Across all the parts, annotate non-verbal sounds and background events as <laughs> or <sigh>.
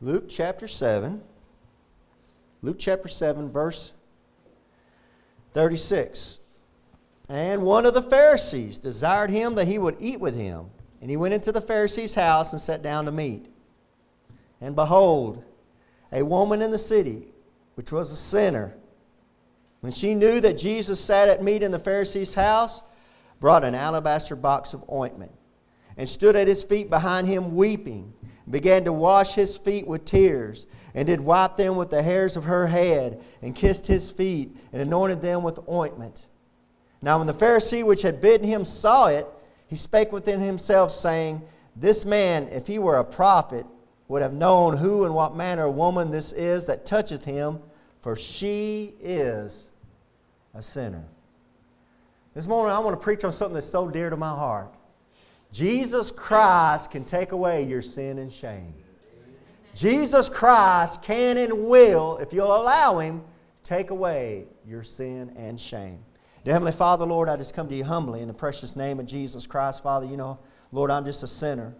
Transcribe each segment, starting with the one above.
Luke chapter 7. Luke chapter 7, verse 36. And one of the Pharisees desired him that he would eat with him. And he went into the Pharisee's house and sat down to meat. And behold, a woman in the city, which was a sinner, when she knew that Jesus sat at meat in the Pharisee's house, brought an alabaster box of ointment, and stood at his feet behind him weeping, began to wash his feet with tears, and did wipe them with the hairs of her head, and kissed his feet, and anointed them with ointment. Now, when the Pharisee which had bidden him saw it, he spake within himself, saying, This man, if he were a prophet, would have known who and what manner of woman this is that toucheth him, for she is a sinner. This morning, I want to preach on something that's so dear to my heart. Jesus Christ can take away your sin and shame. Jesus Christ can and will, if you'll allow Him, take away your sin and shame. Dear Heavenly Father, Lord, I just come to you humbly in the precious name of Jesus Christ. Father, you know, Lord, I'm just a sinner.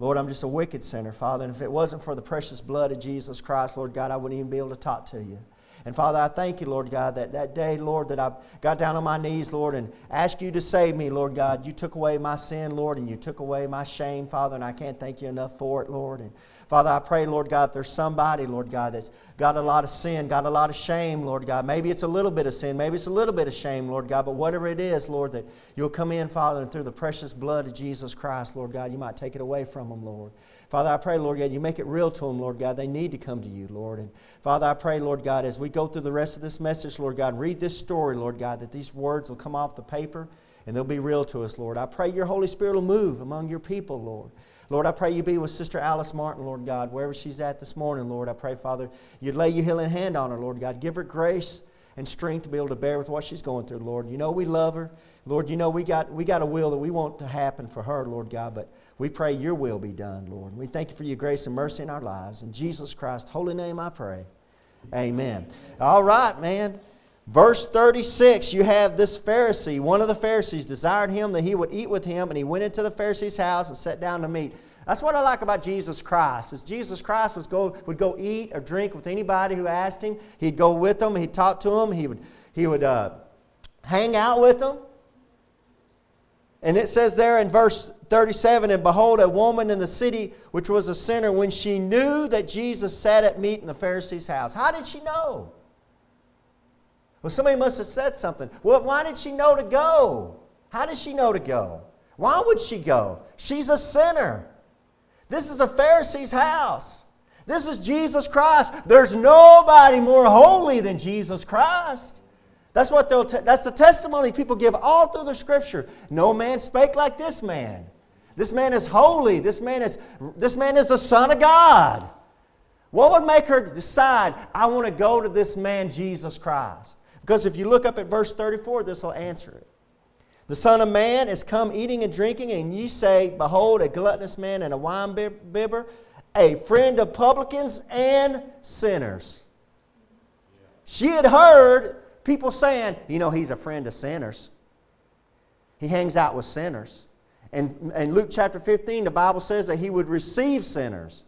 Lord, I'm just a wicked sinner, Father. And if it wasn't for the precious blood of Jesus Christ, Lord God, I wouldn't even be able to talk to you. And Father, I thank you, Lord God, that that day, Lord, that I got down on my knees, Lord, and asked you to save me, Lord God. You took away my sin, Lord, and you took away my shame, Father, and I can't thank you enough for it, Lord. And Father, I pray, Lord God, there's somebody, Lord God, that's got a lot of sin, got a lot of shame, Lord God. Maybe it's a little bit of sin, maybe it's a little bit of shame, Lord God, but whatever it is, Lord, that you'll come in, Father, and through the precious blood of Jesus Christ, Lord God, you might take it away from them, Lord. Father, I pray, Lord God, you make it real to them, Lord God. They need to come to you, Lord. And Father, I pray, Lord God, as we go through the rest of this message, Lord God, read this story, Lord God, that these words will come off the paper and they'll be real to us, Lord. I pray your Holy Spirit will move among your people, Lord. Lord, I pray you be with Sister Alice Martin, Lord God, wherever she's at this morning, Lord. I pray, Father, you'd lay your healing hand on her, Lord God. Give her grace and strength to be able to bear with what she's going through, Lord. You know we love her. Lord, you know we got, we got a will that we want to happen for her, Lord God, but we pray your will be done, Lord. We thank you for your grace and mercy in our lives. In Jesus Christ's holy name I pray. Amen. All right, man. Verse 36, you have this Pharisee, one of the Pharisees, desired him that he would eat with him, and he went into the Pharisee's house and sat down to meat. That's what I like about Jesus Christ. Is Jesus Christ was go, would go eat or drink with anybody who asked him. He'd go with them. He'd talk to them. He would, he would uh, hang out with them. And it says there in verse 37 And behold, a woman in the city which was a sinner, when she knew that Jesus sat at meat in the Pharisee's house. How did she know? Well, somebody must have said something. Well, why did she know to go? How did she know to go? Why would she go? She's a sinner. This is a Pharisee's house. This is Jesus Christ. There's nobody more holy than Jesus Christ. That's what they'll te- that's the testimony people give all through the scripture. No man spake like this man. This man is holy. This man is this man is the son of God. What would make her decide I want to go to this man Jesus Christ? Because if you look up at verse 34, this will answer it. The Son of Man is come eating and drinking, and ye say, Behold, a gluttonous man and a wine bibber, a friend of publicans and sinners. She had heard people saying, you know, he's a friend of sinners. He hangs out with sinners. And in Luke chapter 15, the Bible says that he would receive sinners.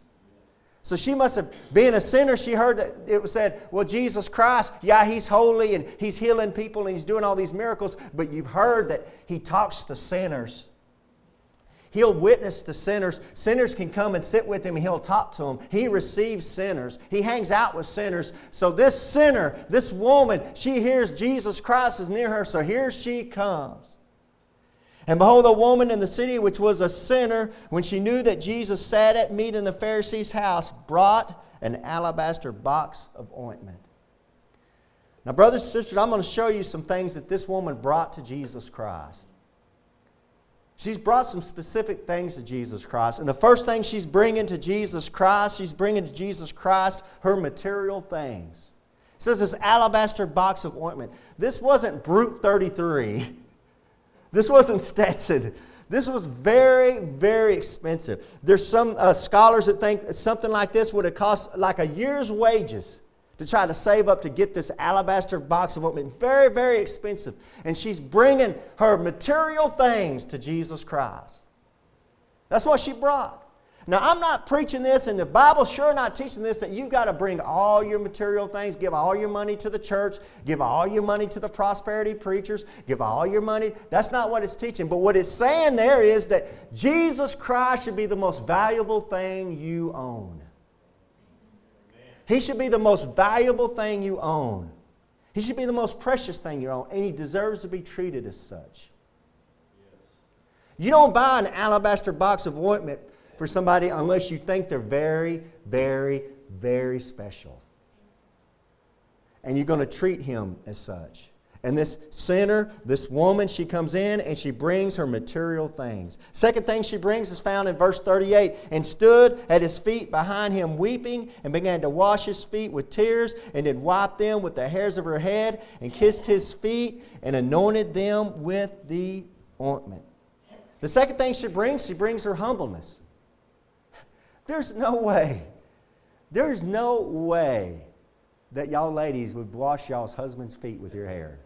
So she must have been a sinner. She heard that it was said, well, Jesus Christ, yeah, he's holy and he's healing people and he's doing all these miracles, but you've heard that he talks to sinners. He'll witness to sinners. Sinners can come and sit with him and he'll talk to them. He receives sinners. He hangs out with sinners. So this sinner, this woman, she hears Jesus Christ is near her, so here she comes. And behold, a woman in the city which was a sinner, when she knew that Jesus sat at meat in the Pharisee's house, brought an alabaster box of ointment. Now, brothers and sisters, I'm going to show you some things that this woman brought to Jesus Christ. She's brought some specific things to Jesus Christ. And the first thing she's bringing to Jesus Christ, she's bringing to Jesus Christ her material things. It says this alabaster box of ointment. This wasn't Brut 33. <laughs> This wasn't Stetson. This was very, very expensive. There's some uh, scholars that think that something like this would have cost like a year's wages to try to save up to get this alabaster box of ointment. Very, very expensive. And she's bringing her material things to Jesus Christ. That's what she brought. Now, I'm not preaching this, and the Bible's sure not teaching this that you've got to bring all your material things, give all your money to the church, give all your money to the prosperity preachers, give all your money. That's not what it's teaching. But what it's saying there is that Jesus Christ should be the most valuable thing you own. He should be the most valuable thing you own. He should be the most precious thing you own, and he deserves to be treated as such. You don't buy an alabaster box of ointment for somebody unless you think they're very, very, very special. And you're going to treat him as such. And this sinner, this woman, she comes in and she brings her material things. Second thing she brings is found in verse 38 and stood at his feet behind him, weeping, and began to wash his feet with tears, and then wiped them with the hairs of her head, and kissed his feet, and anointed them with the ointment. The second thing she brings, she brings her humbleness. There's no way, there's no way that y'all ladies would wash y'all's husband's feet with your hair.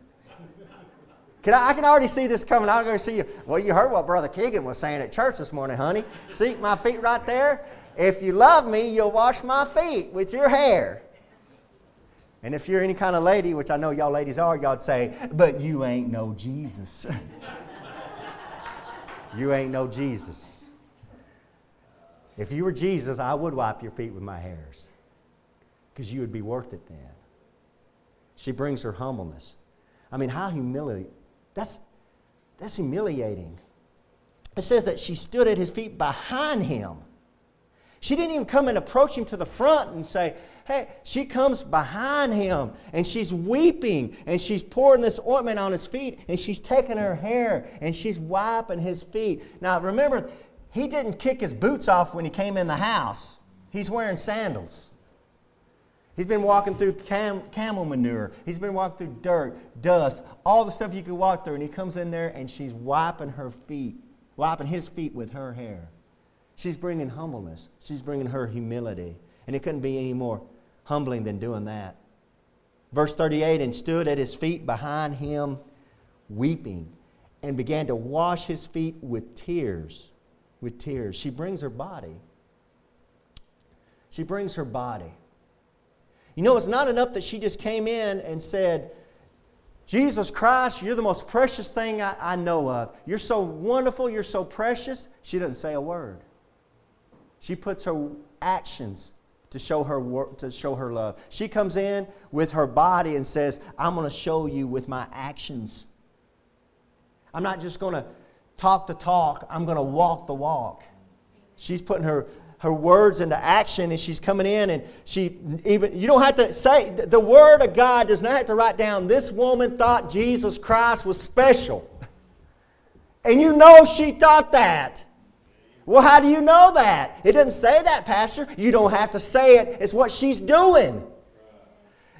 Can I, I, can already see this coming. I'm going to see you. Well, you heard what Brother Keegan was saying at church this morning, honey. See my feet right there? If you love me, you'll wash my feet with your hair. And if you're any kind of lady, which I know y'all ladies are, y'all'd say, but you ain't no Jesus. <laughs> you ain't no Jesus. If you were Jesus, I would wipe your feet with my hairs because you would be worth it then. She brings her humbleness. I mean, how humiliating. That's, that's humiliating. It says that she stood at his feet behind him. She didn't even come and approach him to the front and say, Hey, she comes behind him and she's weeping and she's pouring this ointment on his feet and she's taking her hair and she's wiping his feet. Now, remember, he didn't kick his boots off when he came in the house. He's wearing sandals. He's been walking through cam- camel manure. He's been walking through dirt, dust, all the stuff you could walk through. And he comes in there and she's wiping her feet, wiping his feet with her hair. She's bringing humbleness. She's bringing her humility. And it couldn't be any more humbling than doing that. Verse 38 and stood at his feet behind him, weeping, and began to wash his feet with tears with tears. She brings her body. She brings her body. You know, it's not enough that she just came in and said, Jesus Christ, you're the most precious thing I, I, know of. You're so wonderful, you're so precious. She doesn't say a word. She puts her actions to show her to show her love. She comes in with her body and says, "I'm going to show you with my actions. I'm not just going to talk the talk, I'm going to walk the walk. She's putting her, her words into action and she's coming in and she even, you don't have to say, the word of God does not have to write down, this woman thought Jesus Christ was special. <laughs> And you know she thought that. Well, how do you know that? It doesn't say that, Pastor. You don't have to say it. It's what she's doing.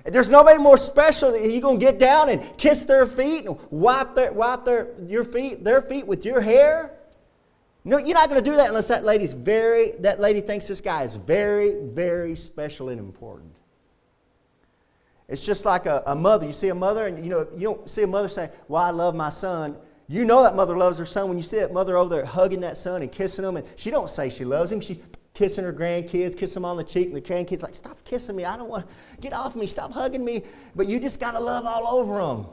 There's nobody more special you're going to get down and kiss their feet and wipe, their, wipe their, your feet, their feet with your hair. No, you're not going to do that unless that lady's very, that lady thinks this guy is very, very special and important. It's just like a, a mother. You see a mother, and you know, you don't see a mother saying, Well, I love my son. You know that mother loves her son when you see that mother over there hugging that son and kissing him, and she don't say she loves him. She's kissing her grandkids, kiss them on the cheek, and the grandkids like, stop kissing me. I don't want, to get off me, stop hugging me. But you just got to love all over them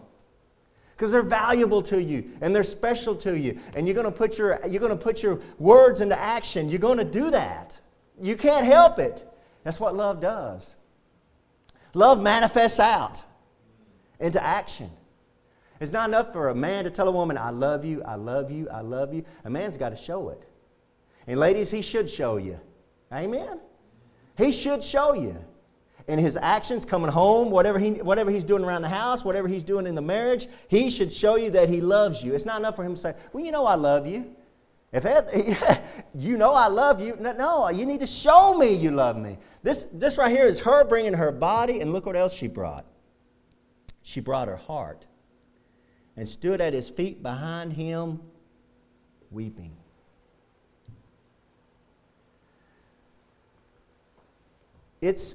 because they're valuable to you and they're special to you. And you're going to put your, you're going to put your words into action. You're going to do that. You can't help it. That's what love does. Love manifests out into action. It's not enough for a man to tell a woman, I love you, I love you, I love you. A man's got to show it. And ladies, he should show you. Amen? He should show you. In his actions, coming home, whatever, he, whatever he's doing around the house, whatever he's doing in the marriage, he should show you that he loves you. It's not enough for him to say, Well, you know I love you. If <laughs> you know I love you, no, you need to show me you love me. This, this right here is her bringing her body, and look what else she brought. She brought her heart and stood at his feet behind him, weeping. It's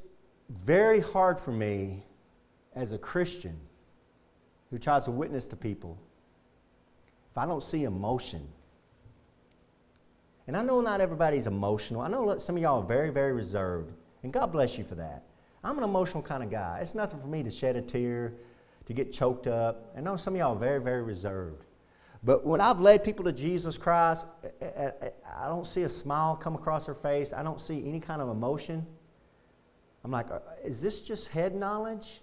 very hard for me as a Christian who tries to witness to people if I don't see emotion. And I know not everybody's emotional. I know some of y'all are very, very reserved. And God bless you for that. I'm an emotional kind of guy. It's nothing for me to shed a tear, to get choked up. I know some of y'all are very, very reserved. But when I've led people to Jesus Christ, I don't see a smile come across their face. I don't see any kind of emotion. I'm like, uh, is this just head knowledge?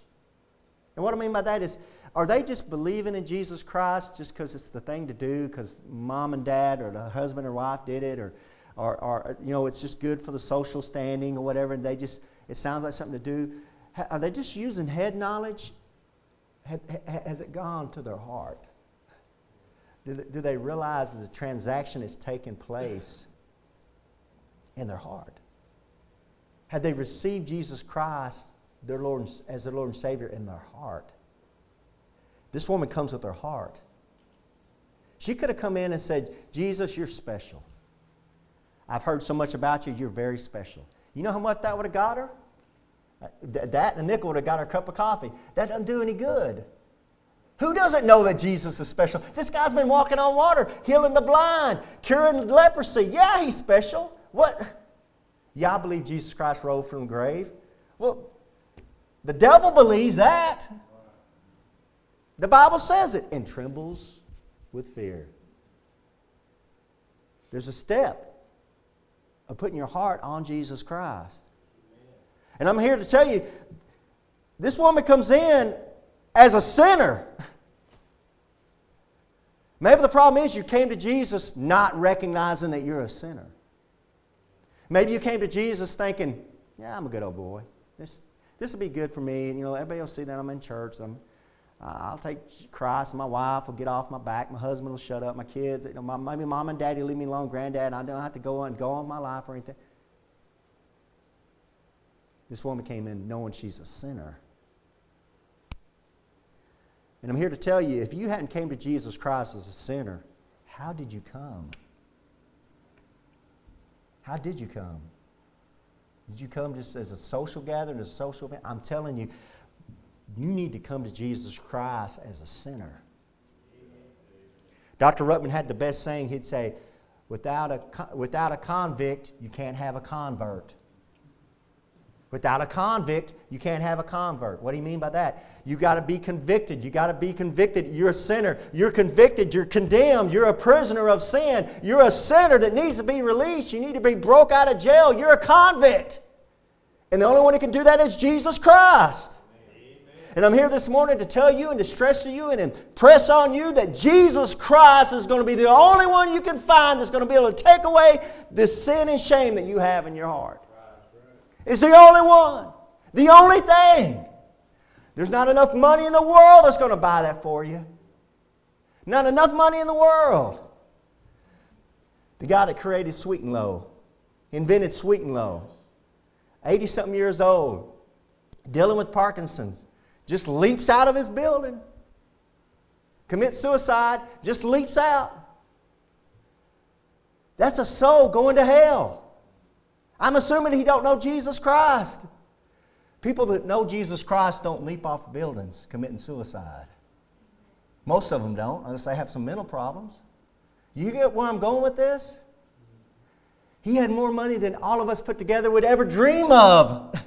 And what I mean by that is, are they just believing in Jesus Christ just because it's the thing to do, because mom and dad or the husband or wife did it, or, or, or, you know, it's just good for the social standing or whatever, and they just, it sounds like something to do? Are they just using head knowledge? Has it gone to their heart? Do they, realize that the transaction is taking place in their heart? Had they received Jesus Christ their Lord, as their Lord and Savior in their heart? This woman comes with her heart. She could have come in and said, Jesus, you're special. I've heard so much about you, you're very special. You know how much that would have got her? Uh, that and a nickel would have got her a cup of coffee. That doesn't do any good. Who doesn't know that Jesus is special? This guy's been walking on water, healing the blind, curing leprosy. Yeah, he's special. What? I believe Jesus Christ rose from the grave. Well, the devil believes that. The Bible says it and trembles with fear. There's a step of putting your heart on Jesus Christ. And I'm here to tell you this woman comes in as a sinner. <laughs> Maybe the problem is you came to Jesus not recognizing that you're a sinner. Maybe you came to Jesus thinking, yeah, I'm a good old boy. This, this will be good for me. And, you know, everybody will see that I'm in church. I'm, uh, I'll take Christ. My wife will get off my back. My husband will shut up. My kids, you know, my, maybe mom and daddy leave me alone. Granddad, I don't have to go on go on my life or anything. This woman came in knowing she's a sinner. And I'm here to tell you if you hadn't came to Jesus Christ as a sinner, how did you come? How did you come? Did you come just as a social gathering, a social event? I'm telling you, you need to come to Jesus Christ as a sinner. Dr. Ruckman had the best saying. He'd say, without a, without a convict, you can't have a convert. Without a convict, you can't have a convert. What do you mean by that? You got to be convicted. You got to be convicted. You're a sinner. You're convicted. You're condemned. You're a prisoner of sin. You're a sinner that needs to be released. You need to be broke out of jail. You're a convict. And the only one who can do that is Jesus Christ. And I'm here this morning to tell you and to stress to you and impress on you that Jesus Christ is going to be the only one you can find that's going to be able to take away this sin and shame that you have in your heart. It's the only one, the only thing. There's not enough money in the world that's going to buy that for you. Not enough money in the world. The guy that created Sweet and Low, invented Sweet and Low, 80 something years old, dealing with Parkinson's, just leaps out of his building, commits suicide, just leaps out. That's a soul going to hell. I'm assuming he don't know Jesus Christ. People that know Jesus Christ don't leap off buildings committing suicide. Most of them don't, unless they have some mental problems. You get where I'm going with this? He had more money than all of us put together would ever dream of. <laughs>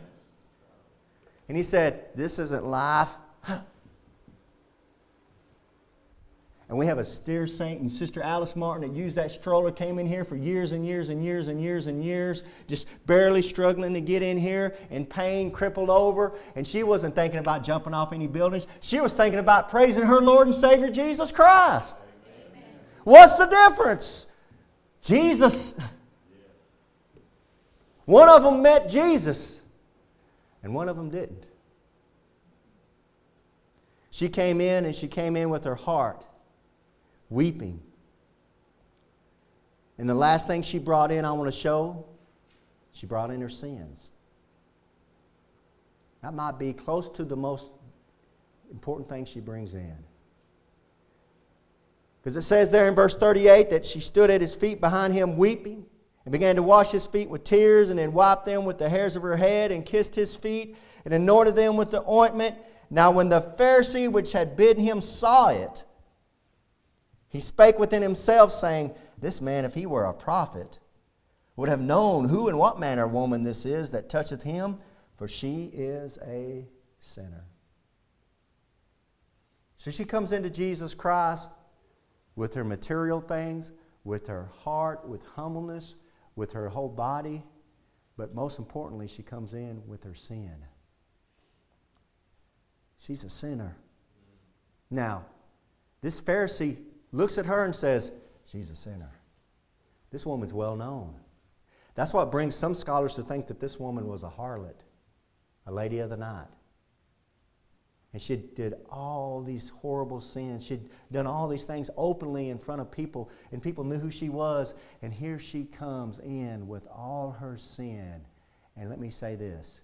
And he said, This isn't life. <laughs> And we have a steer saint and Sister Alice Martin that used that stroller, came in here for years and years and years and years and years, just barely struggling to get in here, in pain, crippled over. And she wasn't thinking about jumping off any buildings. She was thinking about praising her Lord and Savior Jesus Christ. Amen. What's the difference? Jesus. One of them met Jesus, and one of them didn't. She came in and she came in with her heart weeping. And the last thing she brought in, I want to show, she brought in her sins. That might be close to the most important thing she brings in. Because it says there in verse 38 that she stood at his feet behind him weeping and began to wash his feet with tears and then wiped them with the hairs of her head and kissed his feet and anointed them with the ointment. Now, when the Pharisee which had bidden him saw it, he spake within himself, saying, This man, if he were a prophet, would have known who and what manner of woman this is that toucheth him, for she is a sinner. So she comes into Jesus Christ with her material things, with her heart, with humbleness, with her whole body, but most importantly, she comes in with her sin. She's a sinner. Now, this Pharisee looks at her and says, She's a sinner. This woman's well known. That's what brings some scholars to think that this woman was a harlot, a lady of the night. And she did all these horrible sins. She'd done all these things openly in front of people, and people knew who she was. And here she comes in with all her sin. And let me say this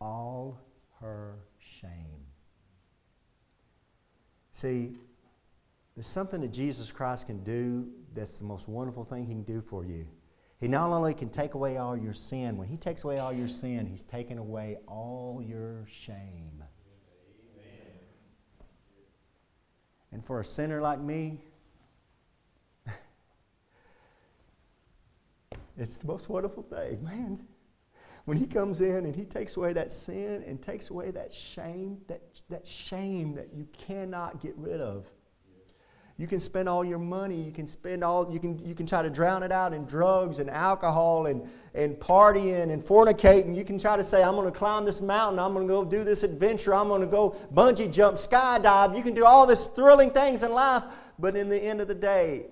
all her shame. See, there's something that Jesus Christ can do that's the most wonderful thing he can do for you. He not only can take away all your sin, when he takes away all your sin, he's taken away all your shame. Amen. And for a sinner like me, <laughs> it's the most wonderful thing, man. When he comes in and he takes away that sin and takes away that shame, that, that shame that you cannot get rid of. You can spend all your money. You can spend all, you can, you can try to drown it out in drugs and alcohol and, and partying and fornicating. You can try to say, I'm going to climb this mountain. I'm going to go do this adventure. I'm going to go bungee jump, skydive. You can do all these thrilling things in life. But in the end of the day,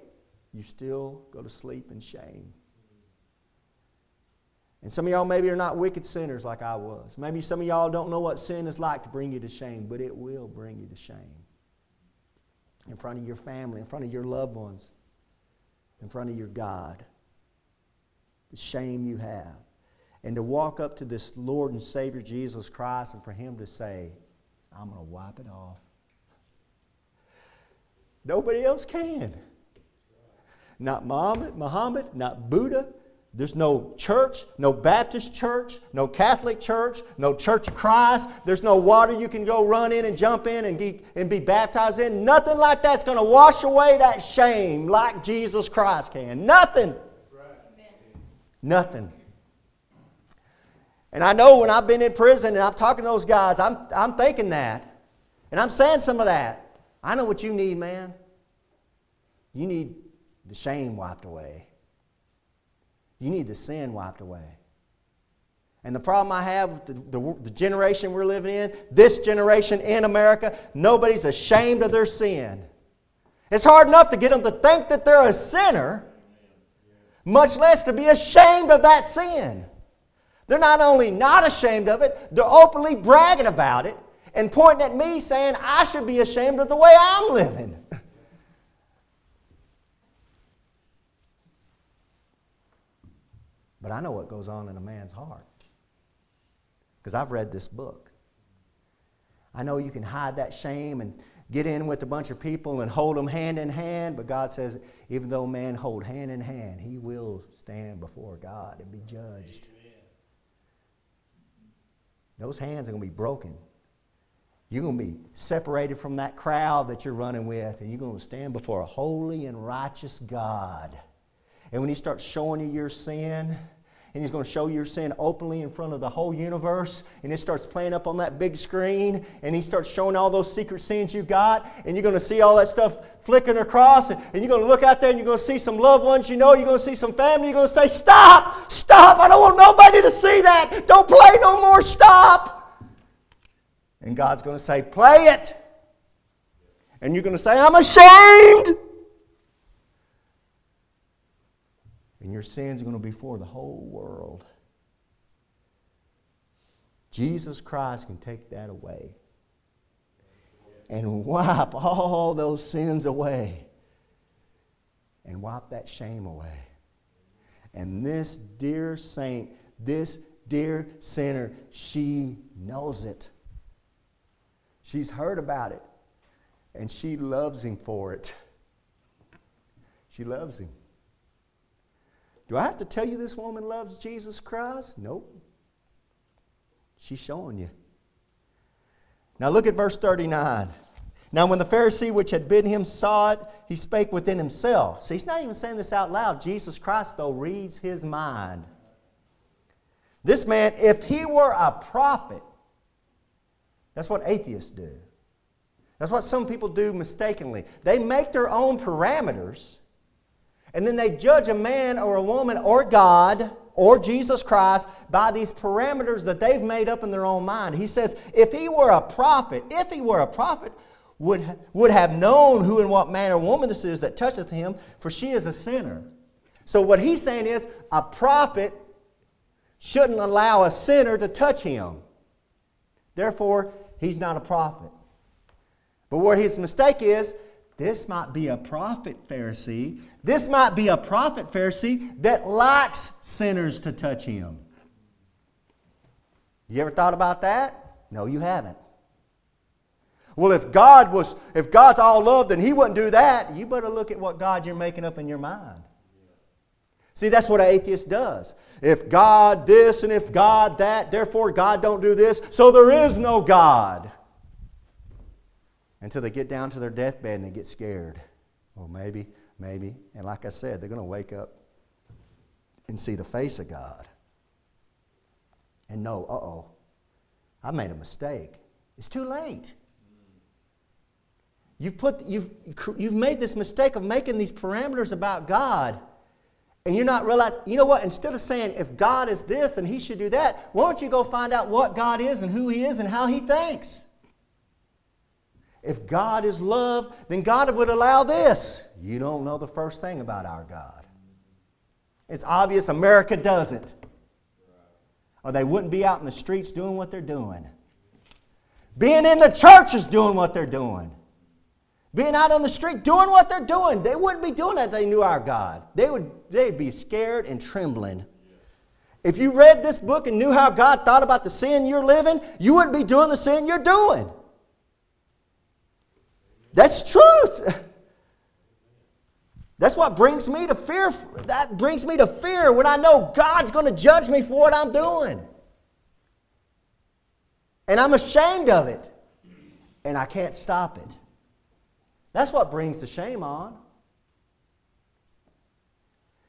you still go to sleep in shame. And some of y'all maybe are not wicked sinners like I was. Maybe some of y'all don't know what sin is like to bring you to shame, but it will bring you to shame in front of your family, in front of your loved ones, in front of your God. The shame you have. And to walk up to this Lord and Savior Jesus Christ and for Him to say, I'm going to wipe it off. Nobody else can. Not Muhammad, not Buddha, there's no church, no Baptist church, no Catholic church, no Church of Christ. There's no water you can go run in and jump in and be, and be baptized in. Nothing like that's going to wash away that shame like Jesus Christ can. Nothing. Nothing. And I know when I've been in prison and I'm talking to those guys, I'm, I'm thinking that. And I'm saying some of that. I know what you need, man. You need the shame wiped away. You need the sin wiped away. And the problem I have with the, the, the, generation we're living in, this generation in America, nobody's ashamed of their sin. It's hard enough to get them to think that they're a sinner, much less to be ashamed of that sin. They're not only not ashamed of it, they're openly bragging about it and pointing at me saying I should be ashamed of the way I'm living. <laughs> But I know what goes on in a man's heart because I've read this book. I know you can hide that shame and get in with a bunch of people and hold them hand in hand, but God says, even though man hold hand in hand, he will stand before God and be judged. Amen. Those hands are going to be broken. You're going to be separated from that crowd that you're running with, and you're going to stand before a holy and righteous God. And when He starts showing you your sin, and he's going to show your sin openly in front of the whole universe. And it starts playing up on that big screen, and he starts showing all those secret sins you got, and you're going to see all that stuff flicking across, and you're going to look out there and you're going to see some loved ones you know, you're going to see some family, you're going to say, Stop! Stop! I don't want nobody to see that! Don't play no more! Stop! And God's going to say, Play it! And you're going to say, I'm ashamed! And your sins are going to be for the whole world. Jesus Christ can take that away and wipe all those sins away and wipe that shame away. And this dear saint, this dear sinner, she knows it. She's heard about it and she loves him for it. She loves him. Do I have to tell you this woman loves Jesus Christ? Nope. She's showing you. Now look at verse 39. Now, when the Pharisee which had bidden him saw it, he spake within himself. See, he's not even saying this out loud. Jesus Christ, though, reads his mind. This man, if he were a prophet, that's what atheists do. That's what some people do mistakenly. They make their own parameters, and then they judge a man or a woman or God or Jesus Christ by these parameters that they've made up in their own mind. He says, if he were a prophet, if he were a prophet, would, would have known who and what man or woman this is that toucheth him, for she is a sinner. So, what he's saying is, a prophet shouldn't allow a sinner to touch him. Therefore, he's not a prophet. But where his mistake is, this might be a prophet Pharisee. This might be a prophet Pharisee that likes sinners to touch him. You ever thought about that? No, you haven't. Well, if God was, if God's all love, then He wouldn't do that. You better look at what God you're making up in your mind. See, that's what an atheist does. If God this and if God that, therefore God don't do this, so there is no God. Until they get down to their deathbed and they get scared. Well, maybe, maybe. And like I said, they're going to wake up and see the face of God. And know, uh oh, I made a mistake. It's too late. You've, put, you've, you've made this mistake of making these parameters about God. And you're not realizing, you know what? Instead of saying, if God is this, then he should do that, why don't you go find out what God is and who he is and how he thinks? If God is love, then God would allow this. You don't know the first thing about our God. It's obvious America doesn't. Or they wouldn't be out in the streets doing what they're doing. Being in the churches doing what they're doing being out on the street doing what they're doing. They wouldn't be doing that if they knew our God. They would they'd be scared and trembling. If you read this book and knew how God thought about the sin you're living, you wouldn't be doing the sin you're doing. That's truth. That's what brings me to fear. That brings me to fear when I know God's going to judge me for what I'm doing. And I'm ashamed of it. And I can't stop it. That's what brings the shame on.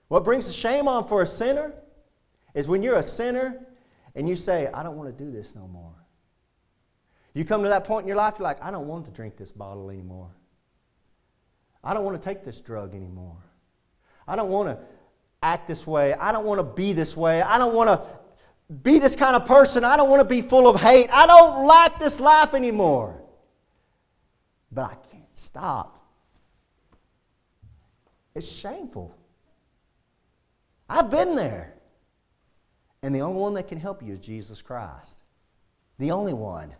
What brings the shame on for a sinner is when you're a sinner and you say, I don't want to do this no more. You come to that point in your life, you're like, I don't want to drink this bottle anymore. I don't want to take this drug anymore. I don't want to act this way. I don't want to be this way. I don't want to be this kind of person. I don't want to be full of hate. I don't like this life anymore. But I can't Stop. It's shameful. I've been there. And the only one that can help you is Jesus Christ. The only one.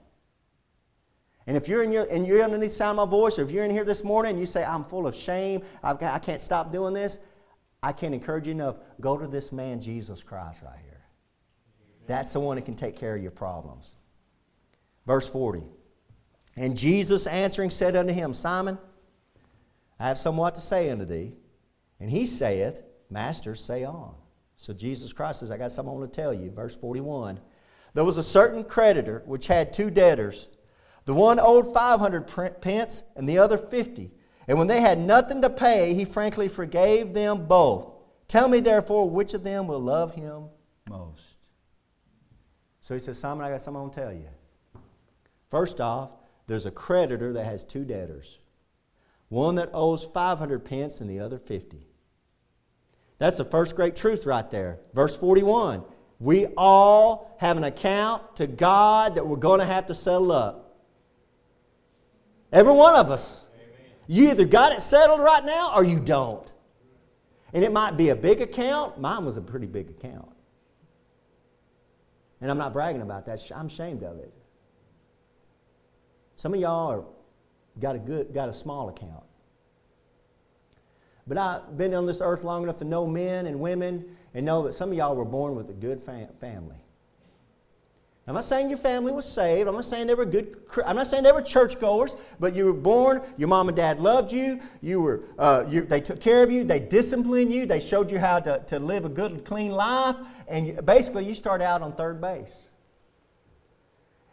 And if you're in your and you're underneath the sound of my voice, or if you're in here this morning and you say, I'm full of shame, I've got, I can't stop doing this, I can't encourage you enough. Go to this man, Jesus Christ, right here. That's the one that can take care of your problems. Verse 40. And Jesus answering said unto him, Simon, I have somewhat to say unto thee. And he saith, Master, say on. So Jesus Christ says, I got something I want to tell you. Verse 41. There was a certain creditor which had two debtors. The one owed 500 pence and the other 50. And when they had nothing to pay, he frankly forgave them both. Tell me therefore which of them will love him most. So he says, Simon, I got something to tell you. First off, there's a creditor that has two debtors one that owes 500 pence and the other 50. That's the first great truth right there. Verse 41 We all have an account to God that we're going to have to settle up. Every one of us. You either got it settled right now or you don't. And it might be a big account. Mine was a pretty big account. And I'm not bragging about that. I'm ashamed of it. Some of y'all are, got a good, got a small account. But I've been on this earth long enough to know men and women and know that some of y'all were born with a good fam- family. I'm not saying your family was saved. I'm not saying they were good. I'm not saying they were churchgoers. But you were born. Your mom and dad loved you. You were. Uh, you, they took care of you. They disciplined you. They showed you how to, to live a good, clean life. And you, basically, you start out on third base.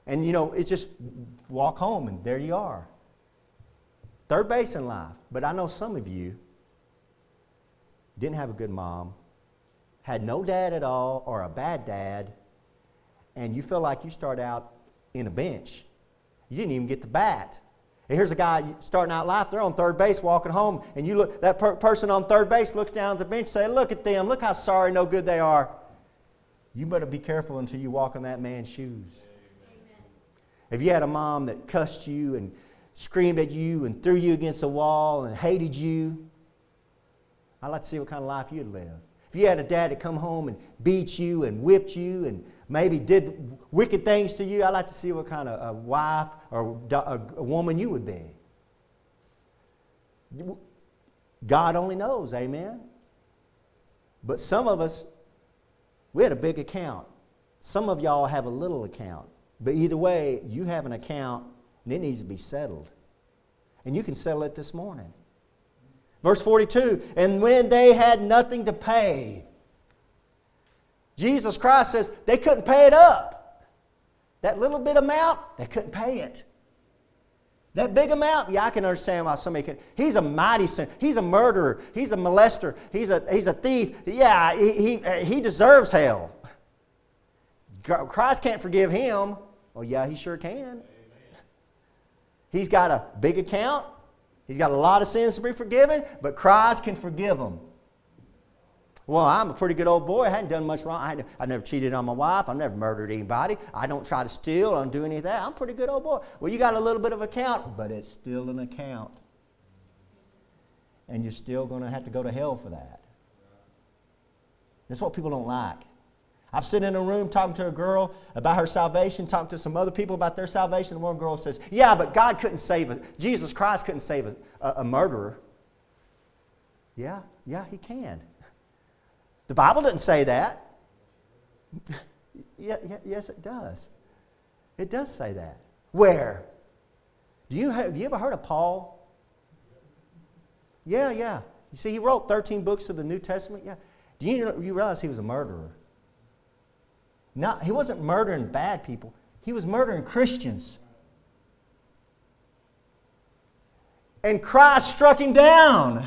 And you know, it's just walk home and there you are. Third base in life. But I know some of you didn't have a good mom, had no dad at all, or a bad dad, and you feel like you start out in a bench. You didn't even get the bat. And here's a guy starting out life, they're on third base walking home, and you look that per- person on third base looks down at the bench say, Look at them, look how sorry, no good they are. You better be careful until you walk in that man's shoes. Amen. If you had a mom that cussed you and screamed at you and threw you against a wall and hated you, I'd like to see what kind of life you'd live. If you had a dad that come home and beat you and whipped you and maybe did wicked things to you, I'd like to see what kind of a wife or a woman you would be. God only knows, amen? But some of us, we had a big account. Some of y'all have a little account. But either way, you have an account and it needs to be settled. And you can settle it this morning. Verse 42 And when they had nothing to pay, Jesus Christ says they couldn't pay it up. That little bit amount, they couldn't pay it. That big amount, yeah, I can understand why somebody can. He's a mighty sin. He's a murderer. He's a molester. He's a, he's a thief. Yeah, he, he, he deserves hell. Christ can't forgive him. Well, yeah, he sure can. He's got a big account. He's got a lot of sins to be forgiven, but Christ can forgive them. Well, I'm a pretty good old boy. I hadn't done much wrong. I, I never cheated on my wife. I never murdered anybody. I don't try to steal. I don't do any of that. I'm a pretty good old boy. Well, you got a little bit of account, but it's still an account. And you're still going to have to go to hell for that. That's what people don't like. I've sat in a room talking to a girl about her salvation, talking to some other people about their salvation, one girl says, Yeah, but God couldn't save us. Jesus Christ couldn't save a, a, a murderer. Yeah, yeah, he can. The Bible didn't say that. <laughs> yeah, yeah, yes, it does. It does say that. Where? Do you have, have you ever heard of Paul? Yeah, yeah. You see, he wrote 13 books of the New Testament. Yeah. Do you, you realize he was a murderer? Not, he wasn't murdering bad people, he was murdering Christians. And Christ struck him down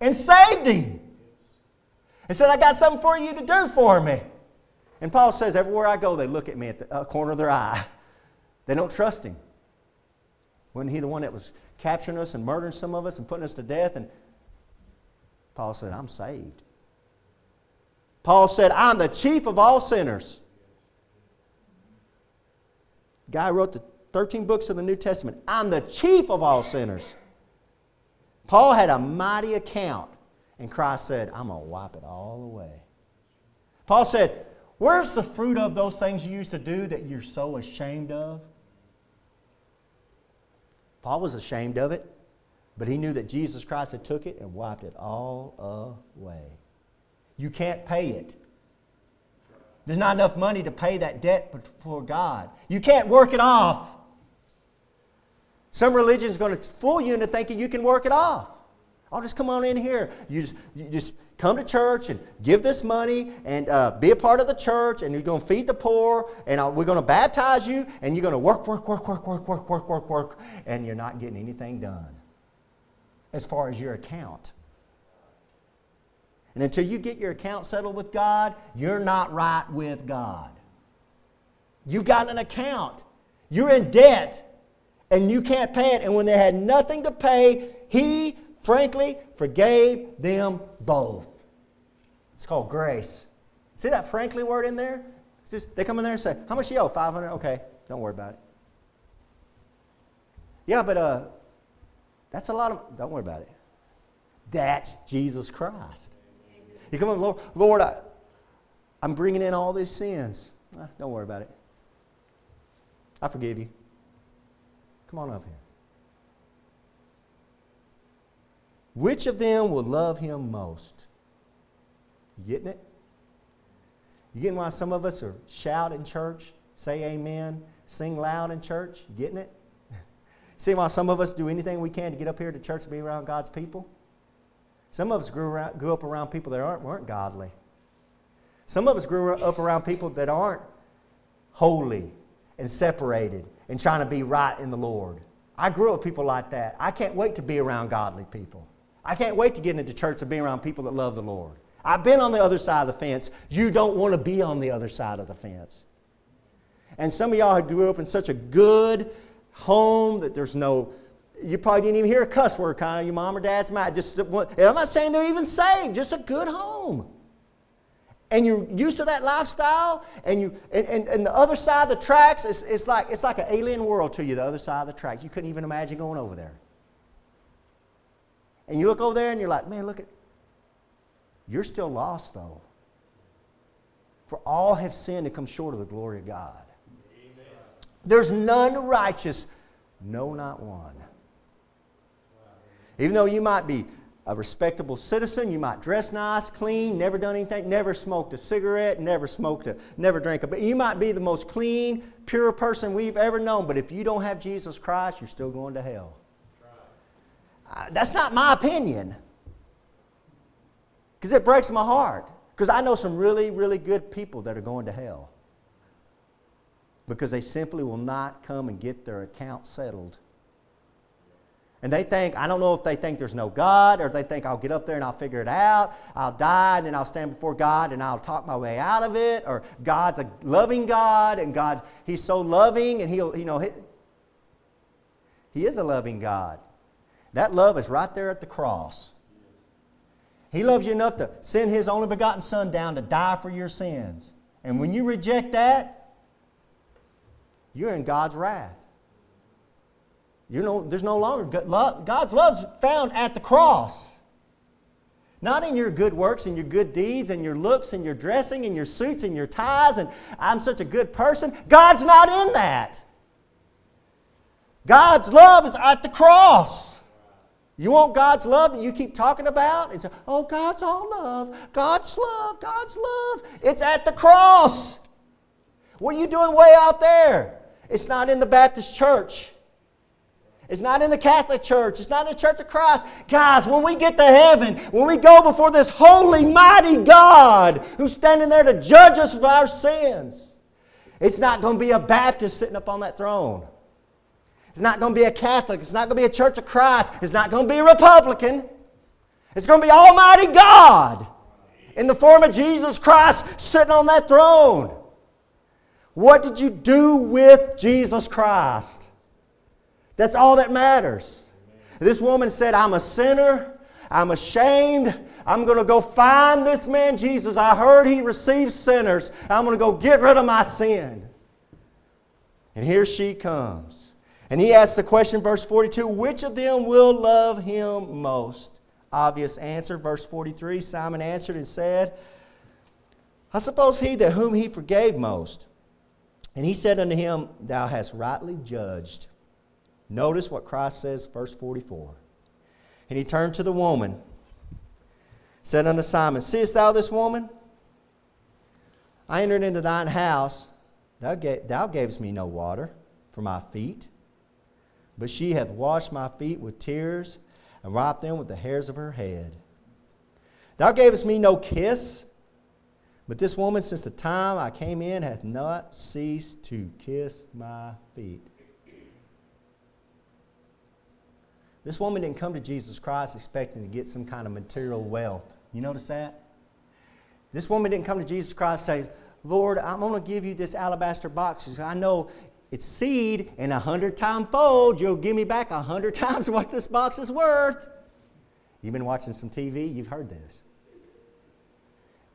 and saved him and said, I got something for you to do for me. And Paul says, everywhere I go, they look at me at the uh, corner of their eye. They don't trust him. Wasn't he the one that was capturing us and murdering some of us and putting us to death? And Paul said, I'm saved. Paul said, I'm the chief of all sinners. Guy wrote the 13 books of the New Testament. I'm the chief of all sinners. Paul had a mighty account and Christ said, I'm going to wipe it all away. Paul said, Where's the fruit of those things you used to do that you're so ashamed of? Paul was ashamed of it, but he knew that Jesus Christ had took it and wiped it all away. You can't pay it. There's not enough money to pay that debt before God. You can't work it off. Some religion is going to fool you into thinking you can work it off. I'll just come on in here. You just, you just come to church and give this money and uh, be a part of the church, and you're going to feed the poor, and uh, we're going to baptize you, and you're going to work, work, work, work, work, work, work, work, work, and you're not getting anything done as far as your account. And until you get your account settled with God, you're not right with God. You've got an account, you're in debt, and you can't pay it. And when they had nothing to pay, He frankly forgave them both. It's called grace. See that frankly word in there? Just, they come in there and say, How much you owe? 500 Okay, don't worry about it. Yeah, but uh, that's a lot of, don't worry about it. That's Jesus Christ. You come up, Lord, Lord I, I'm bringing in all these sins. Ah, don't worry about it. I forgive you. Come on up here. Which of them will love him most? You getting it? You getting why some of us are shout in church, say amen, sing loud in church? You getting it? <laughs> See why some of us do anything we can to get up here to church and be around God's people? Some of us grew, around, grew up around people that aren't, weren't godly. Some of us grew up around people that aren't holy and separated and trying to be right in the Lord. I grew up with people like that. I can't wait to be around godly people. I can't wait to get into church and be around people that love the Lord. I've been on the other side of the fence. You don't want to be on the other side of the fence. And some of y'all had grew up in such a good home that there's no, you probably didn't even hear a cuss word kind of your mom or dad's mouth. Just, and I'm not saying they're even saved, just a good home. And you're used to that lifestyle, and, you, and, and, and the other side of the tracks, it's, it's, like, it's like an alien world to you, the other side of the tracks. You couldn't even imagine going over there. And you look over there and you're like, man, look at, you're still lost though. For all have sinned and come short of the glory of God. Amen. There's none righteous, no, not one. Even though you might be a respectable citizen, you might dress nice, clean, never done anything, never smoked a cigarette, never smoked a, never drank a, but you might be the most clean, pure person we've ever known, but if you don't have Jesus Christ, you're still going to hell. That's not my opinion. Because it breaks my heart. Because I know some really, really good people that are going to hell. Because they simply will not come and get their account settled. And they think, I don't know if they think there's no God or they think I'll get up there and I'll figure it out. I'll die and then I'll stand before God and I'll talk my way out of it. Or God's a loving God and God, He's so loving and He'll, you know, He, he is a loving God. That love is right there at the cross. He loves you enough to send His only begotten Son down to die for your sins. And when you reject that, you're in God's wrath. You know, there's no longer love. God's love's found at the cross. Not in your good works and your good deeds and your looks and your dressing and your suits and your ties and I'm such a good person. God's not in that. God's love is at the cross. You want God's love that you keep talking about? It's, oh, God's all love. God's love. God's love. It's at the cross. What are you doing way out there? It's not in the Baptist church. It's not in the Catholic Church. It's not in the Church of Christ. Guys, when we get to heaven, when we go before this holy, mighty God who's standing there to judge us for our sins, it's not going to be a Baptist sitting up on that throne. It's not going to be a Catholic. It's not going to be a Church of Christ. It's not going to be a Republican. It's going to be Almighty God in the form of Jesus Christ sitting on that throne. What did you do with Jesus Christ? That's all that matters. This woman said, I'm a sinner. I'm ashamed. I'm going to go find this man Jesus. I heard he receives sinners. I'm going to go get rid of my sin. And here she comes. And he asks the question, verse 42 which of them will love him most? Obvious answer, verse 43 Simon answered and said, I suppose he that whom he forgave most. And he said unto him, Thou hast rightly judged. Notice what Christ says, verse 44. And he turned to the woman, said unto Simon, Seest thou this woman? I entered into thine house, thou, gave, thou gavest me no water for my feet but she hath washed my feet with tears and wiped them with the hairs of her head. Thou gavest me no kiss, but this woman, since the time I came in, hath not ceased to kiss my feet. This woman didn't come to Jesus Christ expecting to get some kind of material wealth. You notice that? This woman didn't come to Jesus Christ and say, Lord, I'm going to give you this alabaster box. I know it's seed and a hundred time fold. You'll give me back a hundred <laughs> times what this box is worth. You've been watching some TV, you've heard this.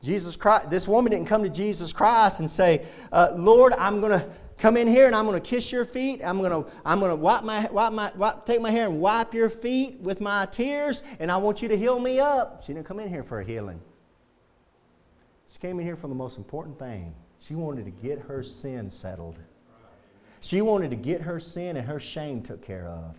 Jesus Christ, this woman didn't come to Jesus Christ and say, uh, Lord, I'm going to come in here and I'm going to kiss your feet. I'm going to, I'm going to wipe my, wipe my, wipe, take my hair and wipe your feet with my tears, and I want you to heal me up. She didn't come in here for a healing. She came in here for the most important thing. She wanted to get her sin settled. She wanted to get her sin and her shame took care of.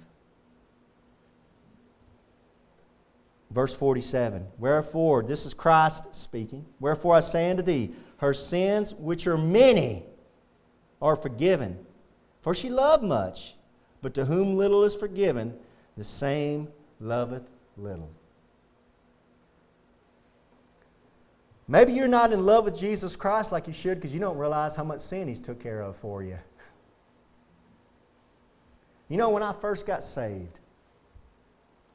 Verse 47 Wherefore, this is Christ speaking, wherefore I say unto thee, her sins, which are many, are forgiven. For she loved much, but to whom little is forgiven, the same loveth little. Maybe you're not in love with Jesus Christ like you should because you don't realize how much sin He's took care of for you. You know, when I first got saved,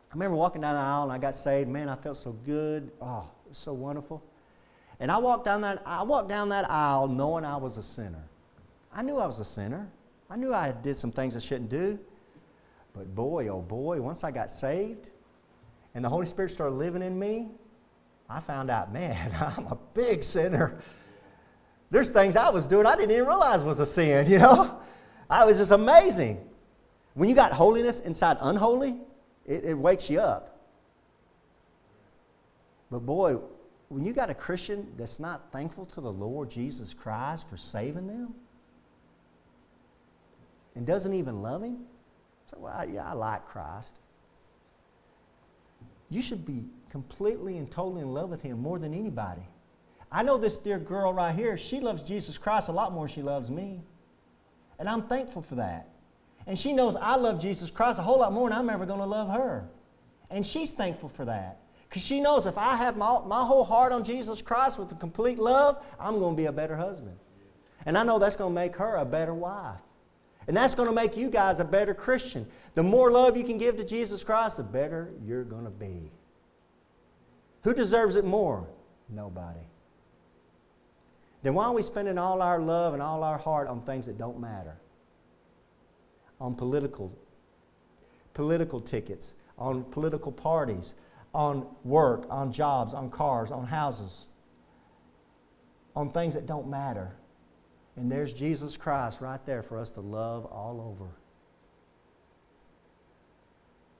I remember walking down the aisle and I got saved. Man, I felt so good. Oh, it was so wonderful. And I walked down that, I walked down that aisle knowing I was a sinner. I knew I was a sinner. I knew I did some things I shouldn't do. But boy, oh boy, once I got saved and the Holy Spirit started living in me, I found out, man, <laughs> I'm a big sinner. There's things I was doing I didn't even realize was a sin, <laughs> you know? I was just amazing. When you got holiness inside unholy, it, it wakes you up. But boy, when you got a Christian that's not thankful to the Lord Jesus Christ for saving them and doesn't even love Him, so, well, yeah, I like Christ. You should be completely and totally in love with Him more than anybody. I know this dear girl right here, she loves Jesus Christ a lot more than she loves me. And I'm thankful for that. And she knows I love Jesus Christ a whole lot more than I'm ever going to love her. And she's thankful for that. Because she knows if I have my, my whole heart on Jesus Christ with a complete love, I'm going to be a better husband. And I know that's going to make her a better wife. And that's going to make you guys a better Christian. The more love you can give to Jesus Christ, the better you're going to be. Who deserves it more? Nobody. Then why are we spending all our love and all our heart on things that don't matter? On political, political tickets, on political parties, on work, on jobs, on cars, on houses, on things that don't matter. And there's Jesus Christ right there for us to love all over.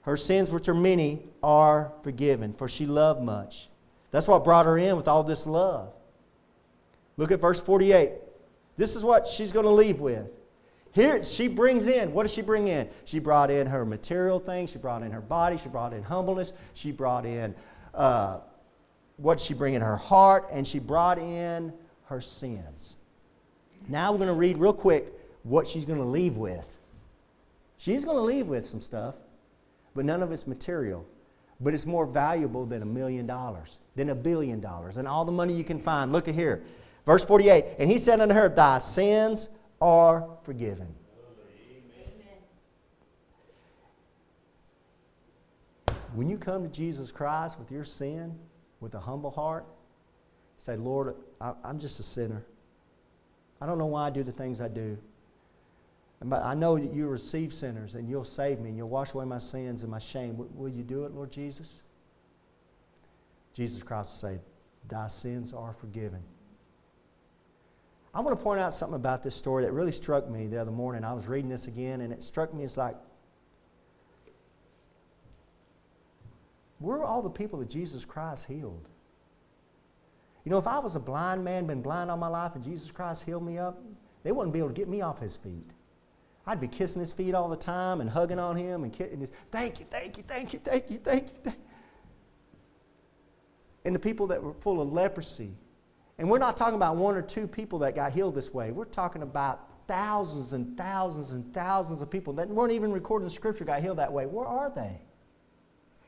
Her sins, which are many, are forgiven, for she loved much. That's what brought her in with all this love. Look at verse 48. This is what she's going to leave with. Here, she brings in, what does she bring in? She brought in her material things, she brought in her body, she brought in humbleness, she brought in uh, what she bring in her heart, and she brought in her sins. Now we're going to read real quick what she's going to leave with. She's going to leave with some stuff, but none of it's material. But it's more valuable than a million dollars, than a billion dollars, and all the money you can find. Look at here. Verse 48 And he said unto her, Thy sins are forgiven. When you come to Jesus Christ with your sin, with a humble heart, say, Lord, I, am just a sinner. I don't know why I do the things I do. But I know that you receive sinners and you'll save me and you'll wash away my sins and my shame. Will, will you do it, Lord Jesus? Jesus Christ will say, Thy sins are forgiven. I want to point out something about this story that really struck me the other morning. I was reading this again, and it struck me as like, where are all the people that Jesus Christ healed? You know, if I was a blind man, been blind all my life, and Jesus Christ healed me up, they wouldn't be able to get me off his feet. I'd be kissing his feet all the time and hugging on him and kissing his, thank you, thank you, thank you, thank you, thank you. Thank you. And the people that were full of leprosy, and we're not talking about one or two people that got healed this way. We're talking about thousands and thousands and thousands of people that weren't even recorded in Scripture got healed that way. Where are they?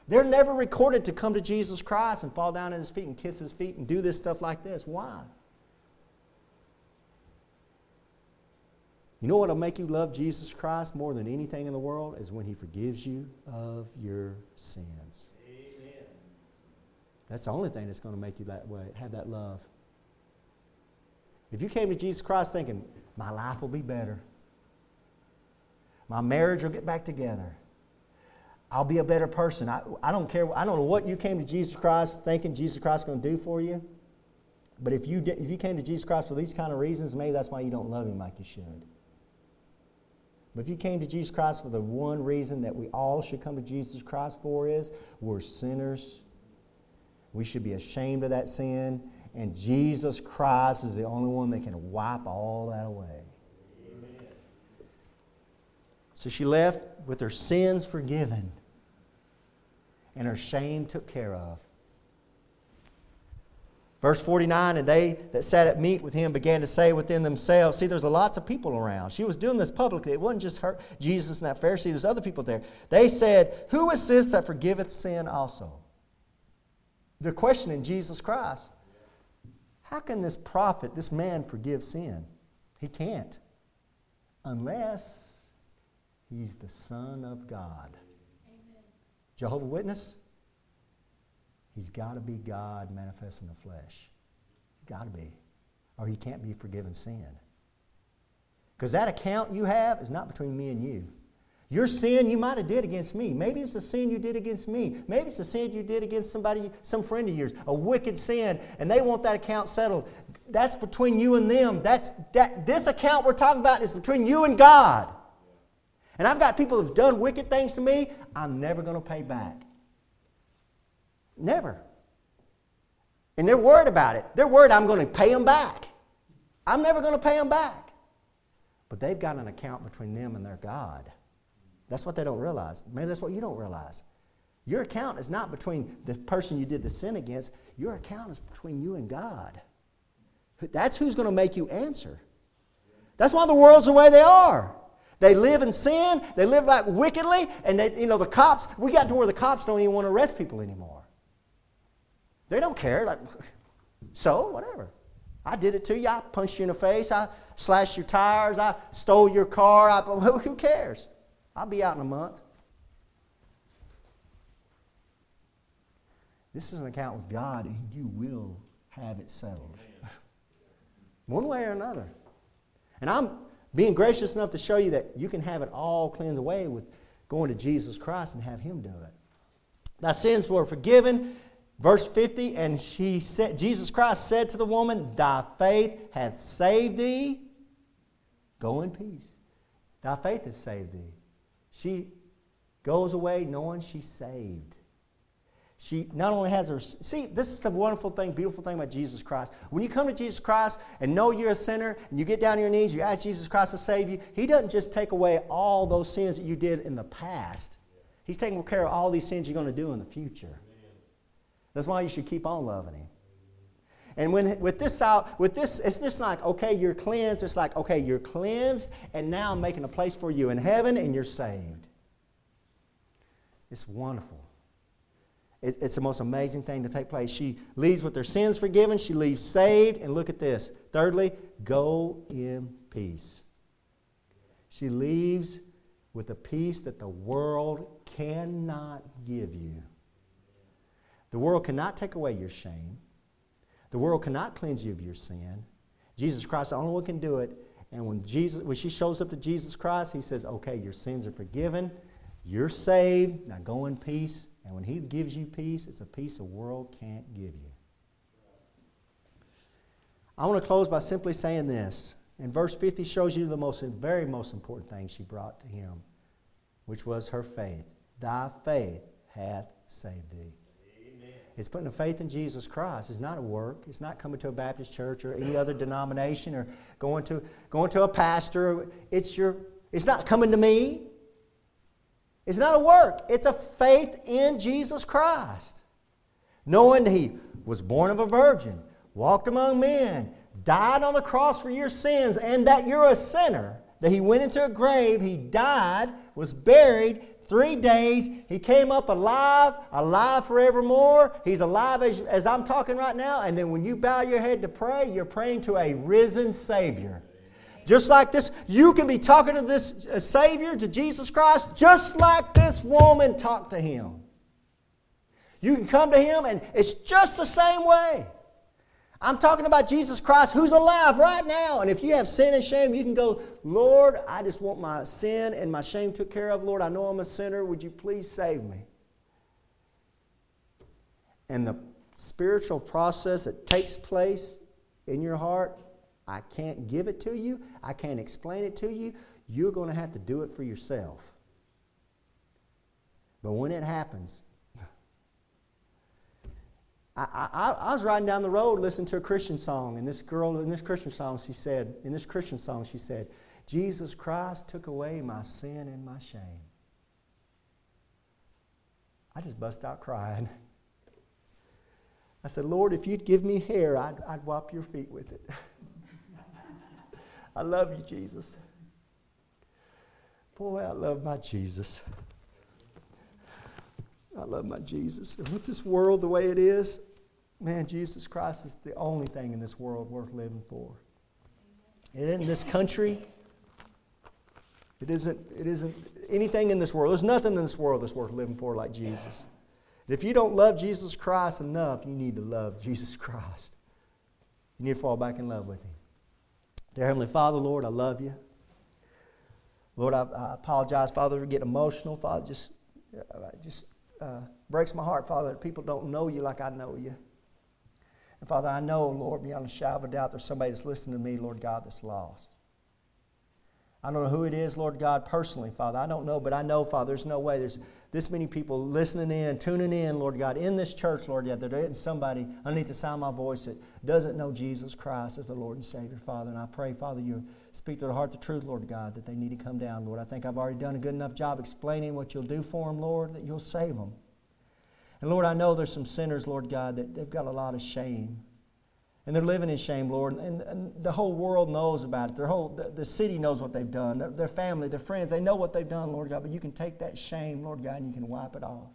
They're never recorded to come to Jesus Christ and fall down at his feet and kiss his feet and do this stuff like this. Why? You know what will make you love Jesus Christ more than anything in the world is when he forgives you of your sins. Amen. That's the only thing that's going to make you that way, have that love. If you came to Jesus Christ thinking, my life will be better, my marriage will get back together, I'll be a better person. I, I don't care. I don't know what you came to Jesus Christ thinking Jesus Christ is going to do for you. But if you, if you came to Jesus Christ for these kind of reasons, maybe that's why you don't love him like you should. But if you came to Jesus Christ for the one reason that we all should come to Jesus Christ for is we're sinners. We should be ashamed of that sin and Jesus Christ is the only one that can wipe all that away. Amen. So she left with her sins forgiven and her shame took care of. Verse 49 And they that sat at meat with him began to say within themselves, See, there's lots of people around. She was doing this publicly. It wasn't just her, Jesus and that Pharisee, there's other people there. They said, Who is this that forgiveth sin also? They're questioning Jesus Christ. How can this prophet, this man, forgive sin? He can't. Unless He's the Son of God. Amen. Jehovah Witness, he's got to be God manifest in the flesh. He's Got to be. Or he can't be forgiven sin. Because that account you have is not between me and you. Your sin you might have did against me. Maybe it's a sin you did against me. Maybe it's a sin you did against somebody, some friend of yours, a wicked sin, and they want that account settled. That's between you and them. That's that this account we're talking about is between you and God. And I've got people who've done wicked things to me, I'm never going to pay back. Never. And they're worried about it. They're worried I'm going to pay them back. I'm never going to pay them back. But they've got an account between them and their God. That's what they don't realize. Maybe that's what you don't realize. Your account is not between the person you did the sin against, your account is between you and God. That's who's going to make you answer. That's why the world's the way they are. They live in sin, they live like wickedly, and they, you know, the cops, we got to where the cops don't even want to arrest people anymore. They don't care. Like, <laughs> so, whatever. I did it to you. I punched you in the face. I slashed your tires. I stole your car. I, <laughs> who cares? I'll be out in a month. This is an account with God, and you will have it settled. <laughs> One way or another. And I'm being gracious enough to show you that you can have it all cleansed away with going to Jesus Christ and have Him do it. Thy sins were forgiven. Verse 50, and she said, Jesus Christ said to the woman, Thy faith hath saved thee. Go in peace. Thy faith has saved thee. She goes away knowing she's saved. She not only has her, see, this is the wonderful thing, beautiful thing about Jesus Christ. When you come to Jesus Christ and know you're a sinner and you get down on your knees, you ask Jesus Christ to save you, He doesn't just take away all those sins that you did in the past. He's taking care of all these sins you're going to do in the future. That's why you should keep on loving Him. And when with this out, with this, it's just like, okay, you're cleansed. It's like, okay, you're cleansed, and now I'm making a place for you in heaven, and you're saved. It's wonderful. It's the most amazing thing to take place. She leaves with her sins forgiven, she leaves saved, and look at this. Thirdly, go in peace. She leaves with a peace that the world cannot give you. The world cannot take away your shame. The world cannot cleanse you of your sin. Jesus Christ, the only one can do it. And when Jesus, when she shows up to Jesus Christ, he says, "Okay, your sins are forgiven. You're saved. Now go in peace." And when he gives you peace, it's a peace the world can't give you. I want to close by simply saying this. And verse 50 shows you the most, very most important thing she brought to him, which was her faith. Thy faith hath saved thee. It's putting a faith in Jesus Christ. It's not a work. It's not coming to a Baptist church or any other denomination or going to, going to a pastor. It's, your, it's not coming to me. It's not a work. It's a faith in Jesus Christ. Knowing that He was born of a virgin, walked among men, died on the cross for your sins, and that you're a sinner, that He went into a grave, He died, was buried, Three days, he came up alive, alive forevermore. He's alive as, as I'm talking right now. And then when you bow your head to pray, you're praying to a risen Savior. Just like this, you can be talking to this uh, Savior, to Jesus Christ, just like this woman talked to him. You can come to him, and it's just the same way. I'm talking about Jesus Christ who's alive right now. And if you have sin and shame, you can go, Lord, I just want my sin and my shame took care of. Lord, I know I'm a sinner. Would you please save me? And the spiritual process that takes place in your heart, I can't give it to you, I can't explain it to you. You're going to have to do it for yourself. But when it happens, I, I, I, was riding down the road listening to a Christian song, and this girl in this Christian song, she said, in this Christian song, she said, Jesus Christ took away my sin and my shame. I just bust out crying. I said, Lord, if you'd give me hair, I'd, I'd wipe your feet with it. <laughs> I love you, Jesus. Boy, I love my Jesus. I love my Jesus. And with this world the way it is, man, Jesus Christ is the only thing in this world worth living for. And in this country, It isn't, it isn't anything in this world. There's nothing in this world that's worth living for like Jesus. And if you don't love Jesus Christ enough, you need to love <laughs> Jesus Christ. You need to fall back in love with Him. Dear Heavenly Father, Lord, I love you. Lord, I, I apologize, Father, for getting emotional. Father, just, uh, just uh, breaks my heart, Father, that people don't know you like I know you. And Father, I know, Lord, beyond a shadow of a doubt, there's somebody that's listening to me, Lord God, that's lost. I don't know who it is, Lord God, personally, Father. I don't know, but I know, Father, there's no way there's this many people listening in, tuning in, Lord God, in this church, Lord God, there isn't somebody underneath the sound of my voice that doesn't know Jesus Christ as the Lord and Savior, Father. And I pray, Father, you speak to their heart the truth, Lord God, that they need to come down, Lord. I think I've already done a good enough job explaining what you'll do for them, Lord, that you'll save them. And Lord, I know there's some sinners, Lord God, that they've got a lot of shame. And they're living in shame, Lord. And, and the whole world knows about it. Their whole, the, the city knows what they've done. Their, their, family, their friends, they know what they've done, Lord God. But you can take that shame, Lord God, and you can wipe it off.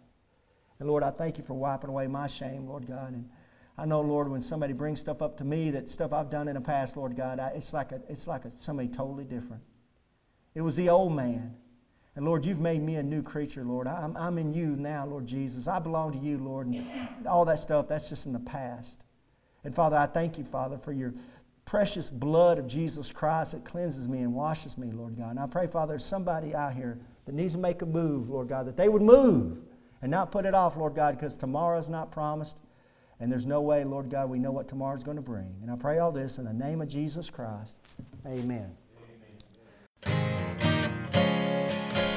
And Lord, I thank you for wiping away my shame, Lord God. And I know, Lord, when somebody brings stuff up to me, that stuff I've done in the past, Lord God, I, it's like, a, it's like a, somebody totally different. It was the old man. And Lord, you've made me a new creature, Lord. I'm, I'm in you now, Lord Jesus. I belong to you, Lord. And all that stuff, that's just in the past. And Father, I thank you, Father, for your precious blood of Jesus Christ that cleanses me and washes me, Lord God. And I pray, Father, there's somebody out here that needs to make a move, Lord God, that they would move and not put it off, Lord God, because tomorrow's not promised. And there's no way, Lord God, we know what tomorrow's going to bring. And I pray all this in the name of Jesus Christ. Amen.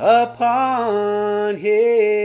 upon Him.